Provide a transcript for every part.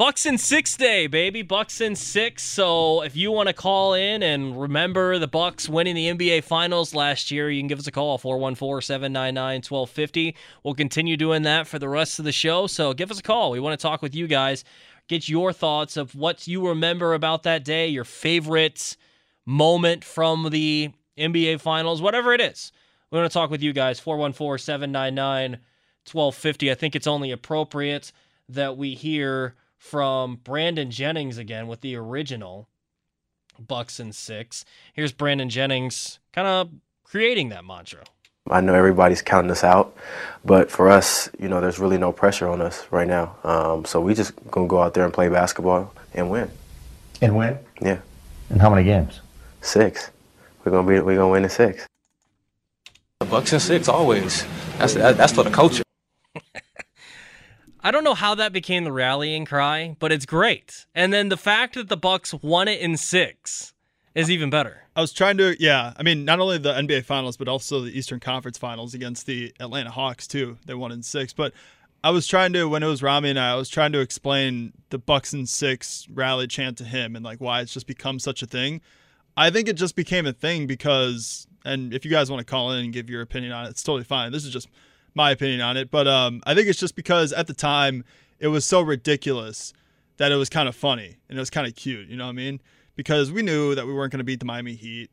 Bucks in six day, baby. Bucks in six. So if you want to call in and remember the Bucks winning the NBA Finals last year, you can give us a call 414-799-1250. We'll continue doing that for the rest of the show. So give us a call. We want to talk with you guys. Get your thoughts of what you remember about that day, your favorite moment from the NBA Finals, whatever it is. We want to talk with you guys. 414 799 1250. I think it's only appropriate that we hear from Brandon Jennings again with the original Bucks and Six. Here's Brandon Jennings kind of creating that mantra. I know everybody's counting us out, but for us, you know, there's really no pressure on us right now. Um, so we just gonna go out there and play basketball and win. And win? Yeah. And how many games? Six. We're gonna be. We're gonna win in six. The Bucks and six always. That's that, that's for the culture. I don't know how that became the rallying cry, but it's great. And then the fact that the Bucks won it in six is even better. I was trying to, yeah. I mean, not only the NBA Finals, but also the Eastern Conference Finals against the Atlanta Hawks too. They won in six. But I was trying to, when it was Rami and I, I was trying to explain the Bucks in six rally chant to him and like why it's just become such a thing. I think it just became a thing because, and if you guys want to call in and give your opinion on it, it's totally fine. This is just my opinion on it, but um, I think it's just because at the time it was so ridiculous that it was kind of funny and it was kind of cute. You know what I mean? Because we knew that we weren't going to beat the Miami Heat.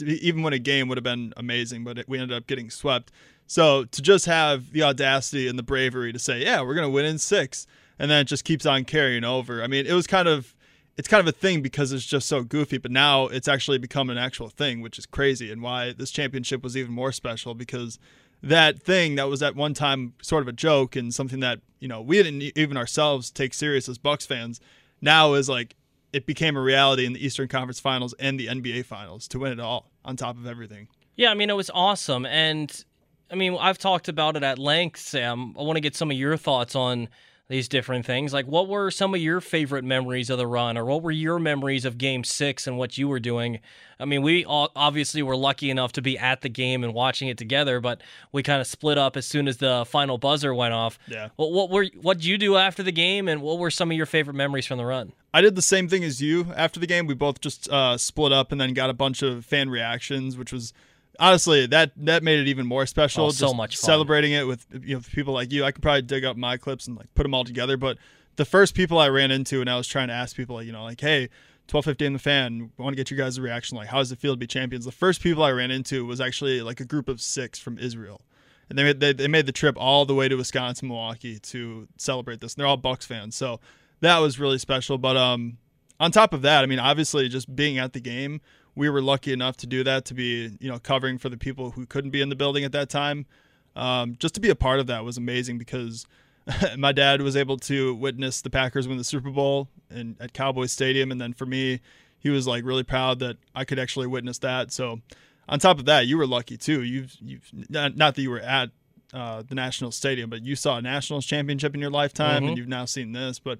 Even when a game would have been amazing, but it, we ended up getting swept. So to just have the audacity and the bravery to say, "Yeah, we're going to win in six, and then it just keeps on carrying over. I mean, it was kind of it's kind of a thing because it's just so goofy, but now it's actually become an actual thing, which is crazy, and why this championship was even more special because that thing that was at one time sort of a joke and something that you know we didn't even ourselves take serious as Bucks fans now is like it became a reality in the Eastern Conference Finals and the NBA Finals to win it all on top of everything. Yeah, I mean it was awesome, and I mean I've talked about it at length, Sam. I want to get some of your thoughts on these different things. Like, what were some of your favorite memories of the run, or what were your memories of Game Six and what you were doing? I mean, we all obviously were lucky enough to be at the game and watching it together, but we kind of split up as soon as the final buzzer went off. Yeah. What, what were what did you do after the game, and what were some of your favorite memories from the run? I did the same thing as you after the game. We both just uh, split up and then got a bunch of fan reactions, which was honestly that that made it even more special. Oh, just so much fun. celebrating it with you know people like you. I could probably dig up my clips and like put them all together. But the first people I ran into and I was trying to ask people, like, you know, like, hey, twelve fifteen the fan, I want to get you guys' a reaction. Like, how does it feel to be champions? The first people I ran into was actually like a group of six from Israel. And they made, they, they made the trip all the way to Wisconsin, Milwaukee to celebrate this. And they're all Bucks fans. So that was really special. But um, on top of that, I mean, obviously just being at the game, we were lucky enough to do that to be you know covering for the people who couldn't be in the building at that time. Um, just to be a part of that was amazing because my dad was able to witness the packers win the super bowl and at Cowboys stadium. And then for me he was like really proud that i could actually witness that. So on top of that you were lucky too. You've you've not, not that you were at uh, the national stadium but you saw a nationals championship in your lifetime Mhm. and you've now seen this. But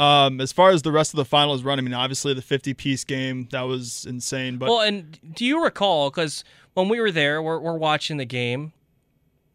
um, as far as the rest of the finals run, I mean, obviously the 50 piece game that was insane. But well, and do you recall? Because when we were there, we're, we're watching the game,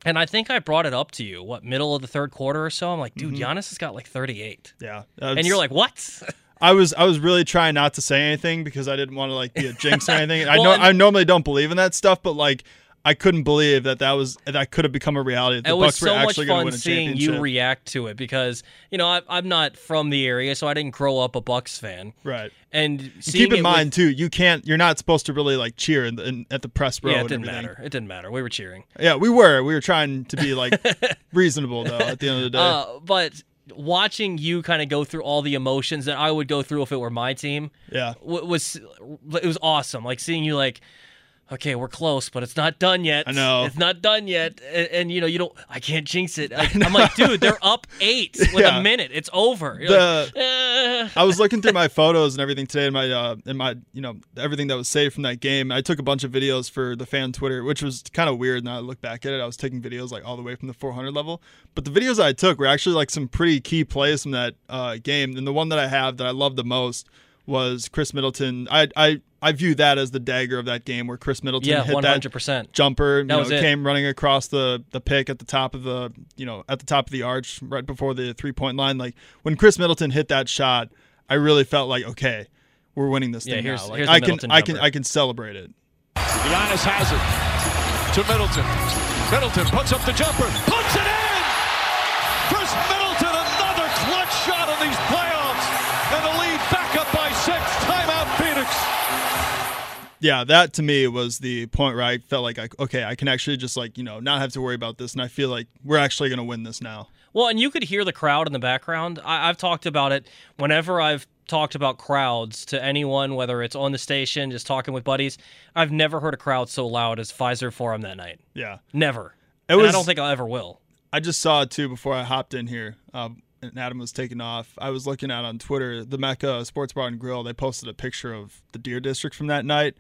and I think I brought it up to you. What middle of the third quarter or so? I'm like, dude, Mhm. Giannis has got like 38, yeah, and you're like, what? I was I was really trying not to say anything because I didn't want to like be a jinx or anything. I know and- I normally don't believe in that stuff, but like I couldn't believe that that was that could have become a reality. The it was Bucks were so much actually going to fun seeing you react to it because you know I, I'm not from the area, so I didn't grow up a Bucks fan. right. And keep in mind with- too, you can't. You're not supposed to really like cheer in, the, in at the press row. yeah, it didn't matter. It didn't matter. We were cheering. Yeah, we were. We were trying to be like reasonable though. At the end of the day, Uh, but watching you kind of go through all the emotions that I would go through if it were my team yeah. was it was awesome. Like seeing you like. Okay, we're close, but it's not done yet. I know. it's not done yet, and, and, you know you don't. I can't jinx it. I, am like, dude, they're up eight with Yeah. a minute. It's over. The- like, "Eh." I was looking through my photos and everything today, and my uh, and my you know everything that was saved from that game. I took a bunch of videos for the fan Twitter, which was kind of weird. Now I look back at it, I was taking videos like all the way from the 400 level, but the videos I took were actually like some pretty key plays from that uh, game. And the one that I have that I love the most was Khris Middleton. I I I view that as the dagger of that game, where Khris Middleton yeah, hit that hundred percent. jumper. You That know, was it. came running across the the pick at the top of the you know at the top of the arch right before the three point line. Like when Khris Middleton hit that shot, I really felt like okay, we're winning this Yeah, thing here's- now. Like here's I can Middleton I can. I can celebrate it. Giannis has it to Middleton. Middleton puts up the jumper, Yeah, that to me was the point where I felt like I, okay, I can actually just like you know not have to worry about this, and I feel like we're actually gonna win this now. Well, and you could hear the crowd in the background. I, I've talked about it whenever I've talked about crowds to anyone, whether it's on the station, just talking with buddies. I've never heard a crowd so loud as Fiserv Forum that night. Yeah, Never. It And was- I don't think I ever will. I just saw it too before I hopped in here. Um, and Adam was taking off. I was looking at on Twitter the Mecca Sports Bar and Grill. They posted a picture of the Deer District from that night.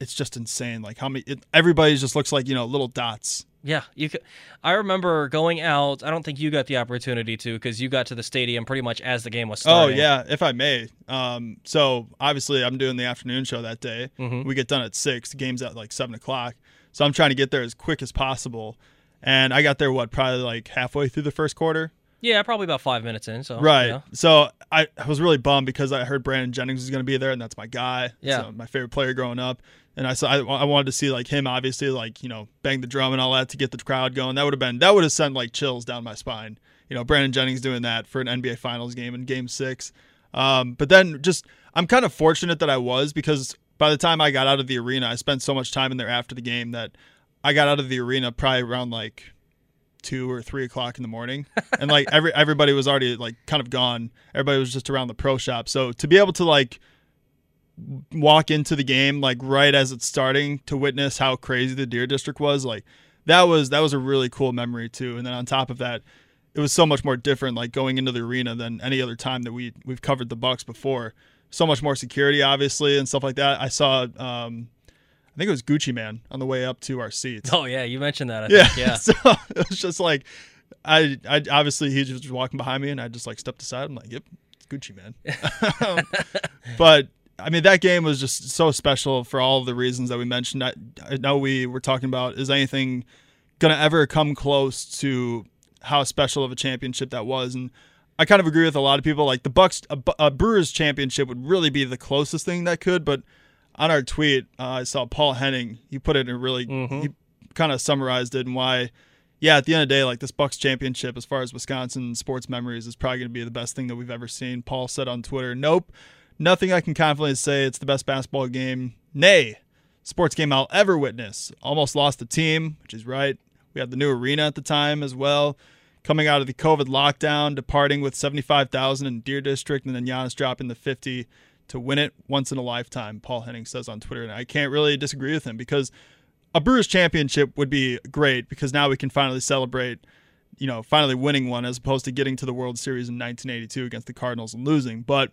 It's just insane. Like how many? It, everybody just looks like you know little dots. Yeah, you could. I remember going out. I don't think you got the opportunity to because you got to the stadium pretty much as the game was starting. Oh yeah, if I may. Um, so obviously I'm doing the afternoon show that day. Mhm. We get done at six. The game's at like seven o'clock. So I'm trying to get there as quick as possible. And I got there what probably like halfway through the first quarter. Yeah, probably about five minutes in. So Right. So I, I was really bummed because I heard Brandon Jennings was going to be there, and that's my guy. Yeah. So my favorite player growing up. And I saw I, I wanted to see like him, obviously, like you know, bang the drum and all that to get the crowd going. That would have been that would have sent like chills down my spine. You know, Brandon Jennings doing that for an NBA Finals game in Game Six. Um, but then just I'm kind of fortunate that I was because by the time I got out of the arena, I spent so much time in there after the game that I got out of the arena probably around like two or three o'clock in the morning, and like every everybody was already like kind of gone. Everybody was just around the pro shop. So to be able to like walk into the game like right as it's starting to witness how crazy the Deer District was, like that was that was a really cool memory too. And then on top of that, it was so much more different like going into the arena than any other time that we we've covered the Bucks before. So much more security, obviously, and stuff like that. I saw. um think it was Gucci Mane on the way up to our seats. Oh yeah, you mentioned that. I Yeah. Think. Yeah. so it was just like, I, I obviously he just was walking behind me, and I just like stepped aside. I'm like, yep, it's Gucci Mane. Um, but I mean, that game was just so special for all the reasons that we mentioned. I, I know we were talking about is anything gonna ever come close to how special of a championship that was, and I kind of agree with a lot of people. Like the Bucks, a, a Brewers championship would really be the closest thing that could, but on our tweet, uh, I saw Paul Henning. He put it in a really, he kind of summarized it and why. Yeah, at the end of the day, like this Bucks championship, as far as Wisconsin sports memories, is probably going to be the best thing that we've ever seen. Paul said on Twitter, "Nope, nothing I can confidently say. It's the best basketball game, nay, sports game I'll ever witness. Almost lost the team, which is right. We had the new arena at the time as well. Coming out of the COVID lockdown, departing with seventy-five thousand in Deer District, and then Giannis dropping the fifty to win it once in a lifetime. Paul Henning says on Twitter, and I can't really disagree with him because a Brewers championship would be great because now we can finally celebrate, you know, finally winning one as opposed to getting to the World Series in 1982 against the Cardinals and losing. But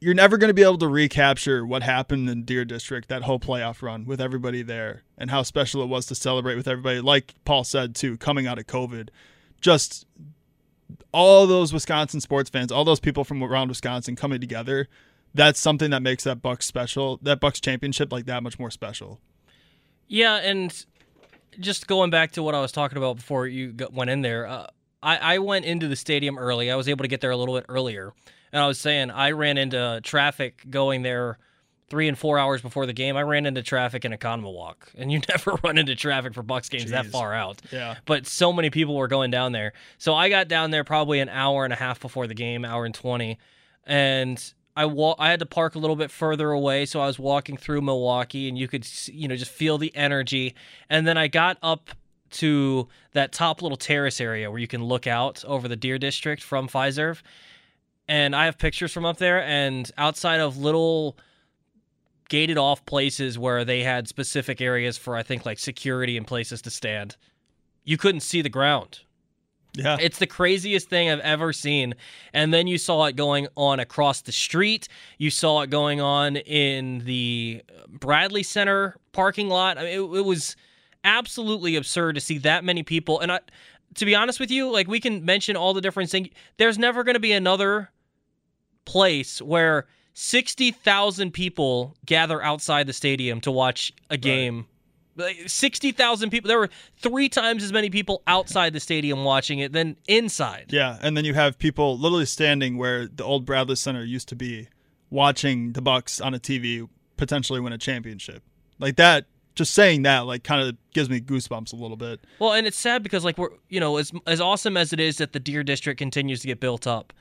you're never going to be able to recapture what happened in Deer District, that whole playoff run with everybody there and how special it was to celebrate with everybody. Like Paul said, too, coming out of COVID, just all those Wisconsin sports fans, all those people from around Wisconsin coming together. That's something that makes that Bucks special, that Bucks championship like that much more special. Yeah, and just going back to what I was talking about before you went in there, uh, I, I went into the stadium early. I was able to get there a little bit earlier. And I was saying I ran into traffic going there three and four hours before the game, I ran into traffic in Oconomowoc, and you never run into traffic for Bucks games that far out. Yeah. But so many people were going down there, so I got down there probably an hour and a half before the game, hour and twenty, and I wa- I had to park a little bit further away, so I was walking through Milwaukee, and you could you know just feel the energy, and then I got up to that top little terrace area where you can look out over the Deer District from Fiserv, and I have pictures from up there, and outside of little gated off places where they had specific areas for I think like security and places to stand, you couldn't see the ground. Yeah. It's the craziest thing I've ever seen. And then you saw it going on across the street. You saw it going on in the Bradley Center parking lot. I mean, it, it was absolutely absurd to see that many people. And I, to be honest with you, like we can mention all the different things. There's never going to be another place where 60,000 people gather outside the stadium to watch a game. Like, 60,000 people. There were three times as many people outside the stadium watching it than inside. Yeah, and then you have people literally standing where the old Bradley Center used to be, watching the Bucks on a TV potentially win a championship. Like that, just saying that, like, kind of gives me goosebumps a little bit. Well, and it's sad because like we're you know as as awesome as it is that the Deer District continues to get built up,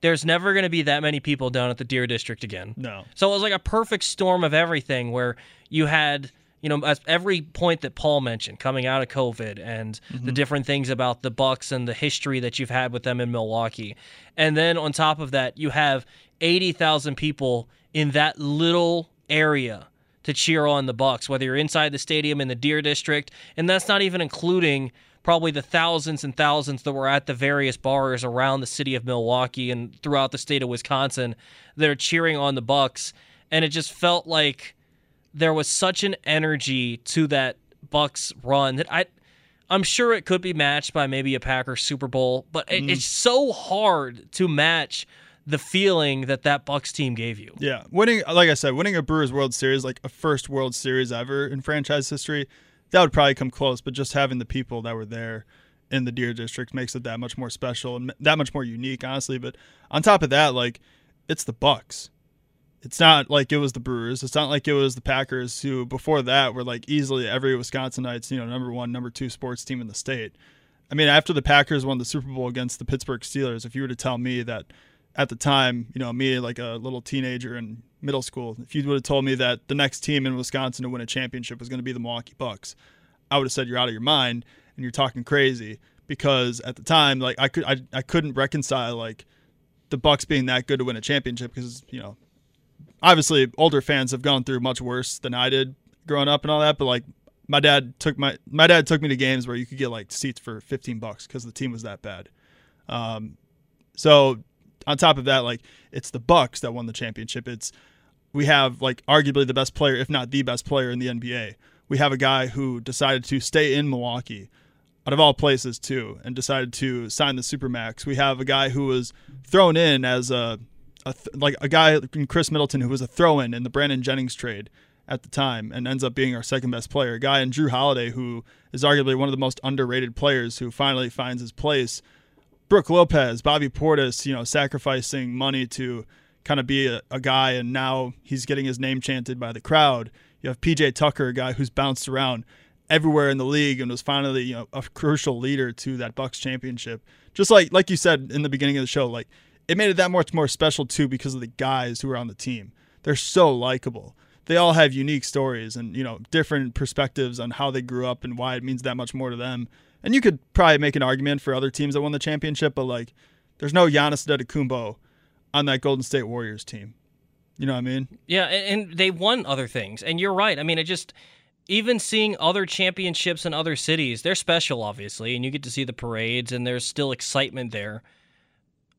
there's never going to be that many people down at the Deer District again. No. So it was like a perfect storm of everything where you had you know every point that Paul mentioned coming out of COVID and the mm-hmm. different things about the Bucks and the history that you've had with them in Milwaukee, and then on top of that you have eighty thousand people in that little area to cheer on the Bucks, whether you're inside the stadium in the Deer District, and that's not even including probably the thousands and thousands that were at the various bars around the city of Milwaukee and throughout the state of Wisconsin that are cheering on the Bucks, and it just felt like there was such an energy to that Bucks run that I I'm sure it could be matched by maybe a Packers Super Bowl, but it, mm. it's so hard to match the feeling that that Bucks team gave you. Yeah, winning, like I said, winning a Brewers World Series, like a first World Series ever in franchise history, that would probably come close. But just having the people that were there in the Deer District makes it that much more special and that much more unique, honestly. But on top of that, like it's the Bucks. It's not like it was the Brewers. It's not like it was the Packers, who before that were like easily every Wisconsinites, you know, number one, number two sports team in the state. I mean, after the Packers won the Super Bowl against the Pittsburgh Steelers, if you were to tell me that at the time, you know, me like a little teenager in middle school, if you would have told me that the next team in Wisconsin to win a championship was going to be the Milwaukee Bucks, I would have said you're out of your mind and you're talking crazy because at the time, like I could I, I couldn't reconcile like the Bucks being that good to win a championship because you know obviously older fans have gone through much worse than I did growing up and all that, but like my dad took my my dad took me to games where you could get like seats for 15 bucks because the team was that bad. Um, so on top of that, like it's the Bucks that won the championship. It's we have like arguably the best player, if not the best player in the NBA. We have a guy who decided to stay in Milwaukee, out of all places too, and decided to sign the supermax. We have a guy who was thrown in as a, a th- like a guy in Khris Middleton who was a throw-in in the Brandon Jennings trade at the time and ends up being our second best player. A guy in Jrue Holiday who is arguably one of the most underrated players who finally finds his place. Brook Lopez, Bobby Portis, you know, sacrificing money to kind of be a, a guy, and now he's getting his name chanted by the crowd. You have PJ Tucker, a guy who's bounced around everywhere in the league and was finally, you know, a crucial leader to that Bucks championship. Just like like you said in the beginning of the show, like it made it that much more special too because of the guys who are on the team. They're so likable. They all have unique stories and you know different perspectives on how they grew up and why it means that much more to them. And you could probably make an argument for other teams that won the championship, but like, there's no Giannis Antetokounmpo on that Golden State Warriors team. You know what I mean? Yeah, and, they won other things. And you're right. I mean, it just even seeing other championships in other cities, they're special, obviously, and you get to see the parades, and there's still excitement there.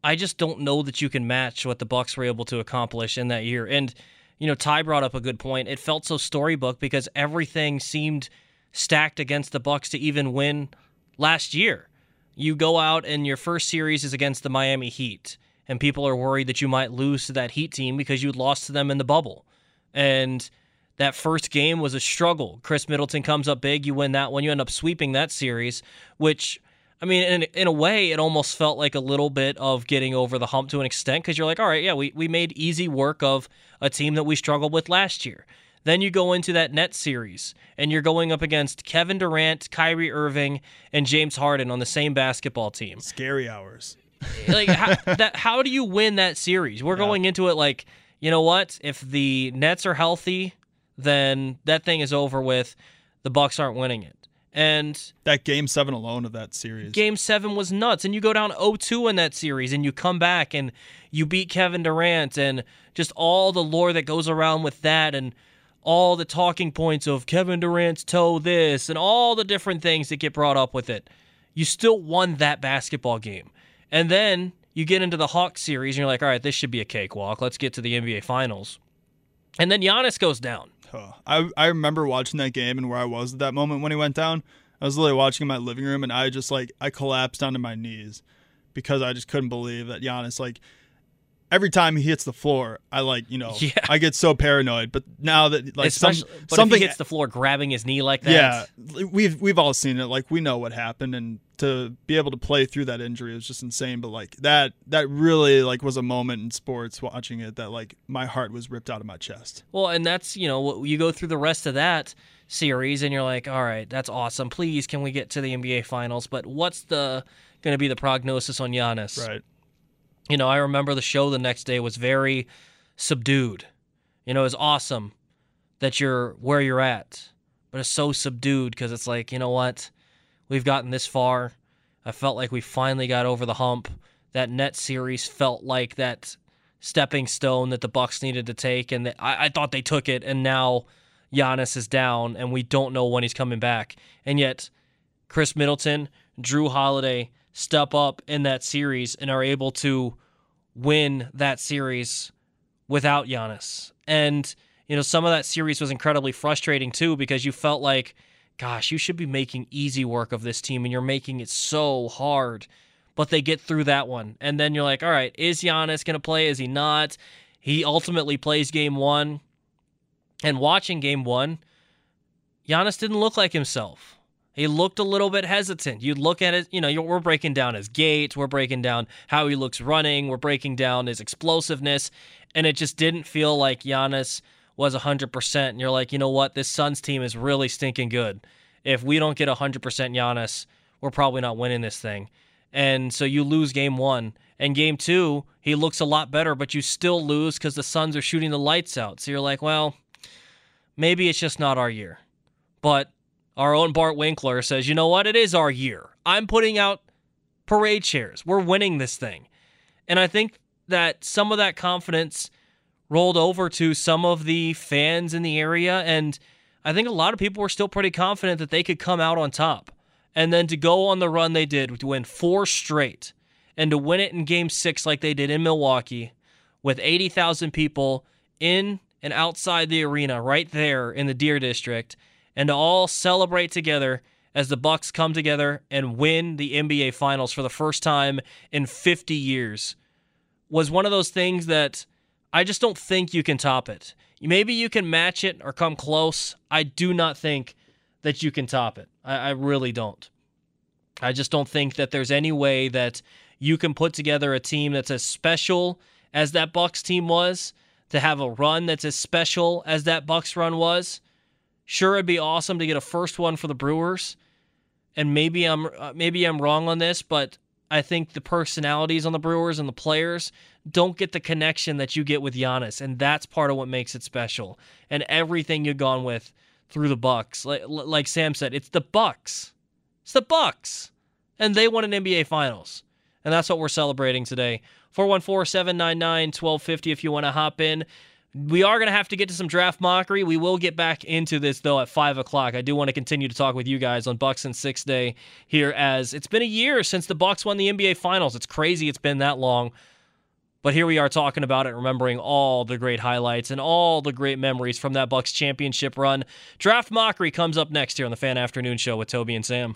I just don't know that you can match what the Bucks were able to accomplish in that year. And you know, Ty brought up a good point. It felt so storybook because everything seemed stacked against the Bucks to even win last year. You go out and your first series is against the Miami Heat, and people are worried that you might lose to that Heat team because you lost to them in the bubble. And that first game was a struggle. Khris Middleton comes up big, you win that one, you end up sweeping that series, which I mean, in, in a way, it almost felt like a little bit of getting over the hump to an extent because you're like, all right, yeah, we, we made easy work of a team that we struggled with last year. Then you go into that net series and you're going up against Kevin Durant, Kyrie Irving, and James Harden on the same basketball team. Scary hours. like how, that, how do you win that series? We're yeah. going into it like, you know what? If the Nets are healthy, then that thing is over with. The Bucks aren't winning it. And that game seven alone of that series. Game seven was nuts. And you go down 0 2 in that series and you come back and you beat Kevin Durant and just all the lore that goes around with that and all the talking points of Kevin Durant's toe this and all the different things that get brought up with it. You still won that basketball game. And then you get into the Hawks series and you're like, all right, this should be a cakewalk. Let's get to the NBA Finals. And then Giannis goes down. Oh, I I remember watching that game and where I was at that moment when he went down. I was literally watching in my living room and I just like I collapsed onto my knees because I just couldn't believe that Giannis like every time he hits the floor, I like you know yeah. I get so paranoid. But now that like some, something hits the floor, grabbing his knee like that. Yeah, we've we've all seen it. Like we know what happened, and to be able to play through that injury was just insane. But like that that really like was a moment in sports watching it that like my heart was ripped out of my chest. Well, and that's you know you go through the rest of that series and you're like, all right, that's awesome. Please, can we get to the NBA Finals? But what's the going to be the prognosis on Giannis? Right you know, I remember the show the next day was very subdued. You know, it's awesome that you're where you're at, but it's so subdued because it's like, you know what? We've gotten this far. I felt like we finally got over the hump. That net series felt like that stepping stone that the Bucks needed to take, and I, I thought they took it. And now Giannis is down, and we don't know when he's coming back. And yet, Khris Middleton, Jrue Holiday, step up in that series and are able to win that series without Giannis. And, you know, some of that series was incredibly frustrating too because you felt like, gosh, you should be making easy work of this team and you're making it so hard. But they get through that one. And then you're like, all right, is Giannis going to play? Is he not? He ultimately plays game one. And watching game one, Giannis didn't look like himself. He looked a little bit hesitant. You'd look at it, you know, we're breaking down his gait, we're breaking down how he looks running, we're breaking down his explosiveness, and it just didn't feel like Giannis was 100%. And you're like, you know what? This Suns team is really stinking good. If we don't get 100% Giannis, we're probably not winning this thing. And so you lose game one. And game two, he looks a lot better, but you still lose because the Suns are shooting the lights out. So you're like, well, maybe it's just not our year. But our own Bart Winkler says, you know what? It is our year. I'm putting out parade chairs. We're winning this thing. And I think that some of that confidence rolled over to some of the fans in the area. And I think a lot of people were still pretty confident that they could come out on top. And then to go on the run they did, to win four straight, and to win it in game six like they did in Milwaukee with 80,000 people in and outside the arena right there in the Deer District and to all celebrate together as the Bucks come together and win the NBA Finals for the first time in 50 years was one of those things that I just don't think you can top it. Maybe you can match it or come close. I do not think that you can top it. I, I really don't. I just don't think that there's any way that you can put together a team that's as special as that Bucks team was, to have a run that's as special as that Bucks run was, Sure, it'd be awesome to get a first one for the Brewers, and maybe I'm uh, maybe I'm wrong on this, but I think the personalities on the Brewers and the players don't get the connection that you get with Giannis, and that's part of what makes it special. And everything you've gone with through the Bucks, like, like Sam said, it's the Bucks. It's the Bucks, and they won an NBA Finals, and that's what we're celebrating today. 414-799-1250 if you want to hop in. We are going to have to get to some draft mockery. We will get back into this though at five o'clock. I do want to continue to talk with you guys on Bucks and Six Day here, as it's been a year since the Bucks won the NBA Finals. It's crazy it's been that long, but here we are talking about it, remembering all the great highlights and all the great memories from that Bucks championship run. Draft mockery comes up next here on the Fan Afternoon Show with Tobi and Sam.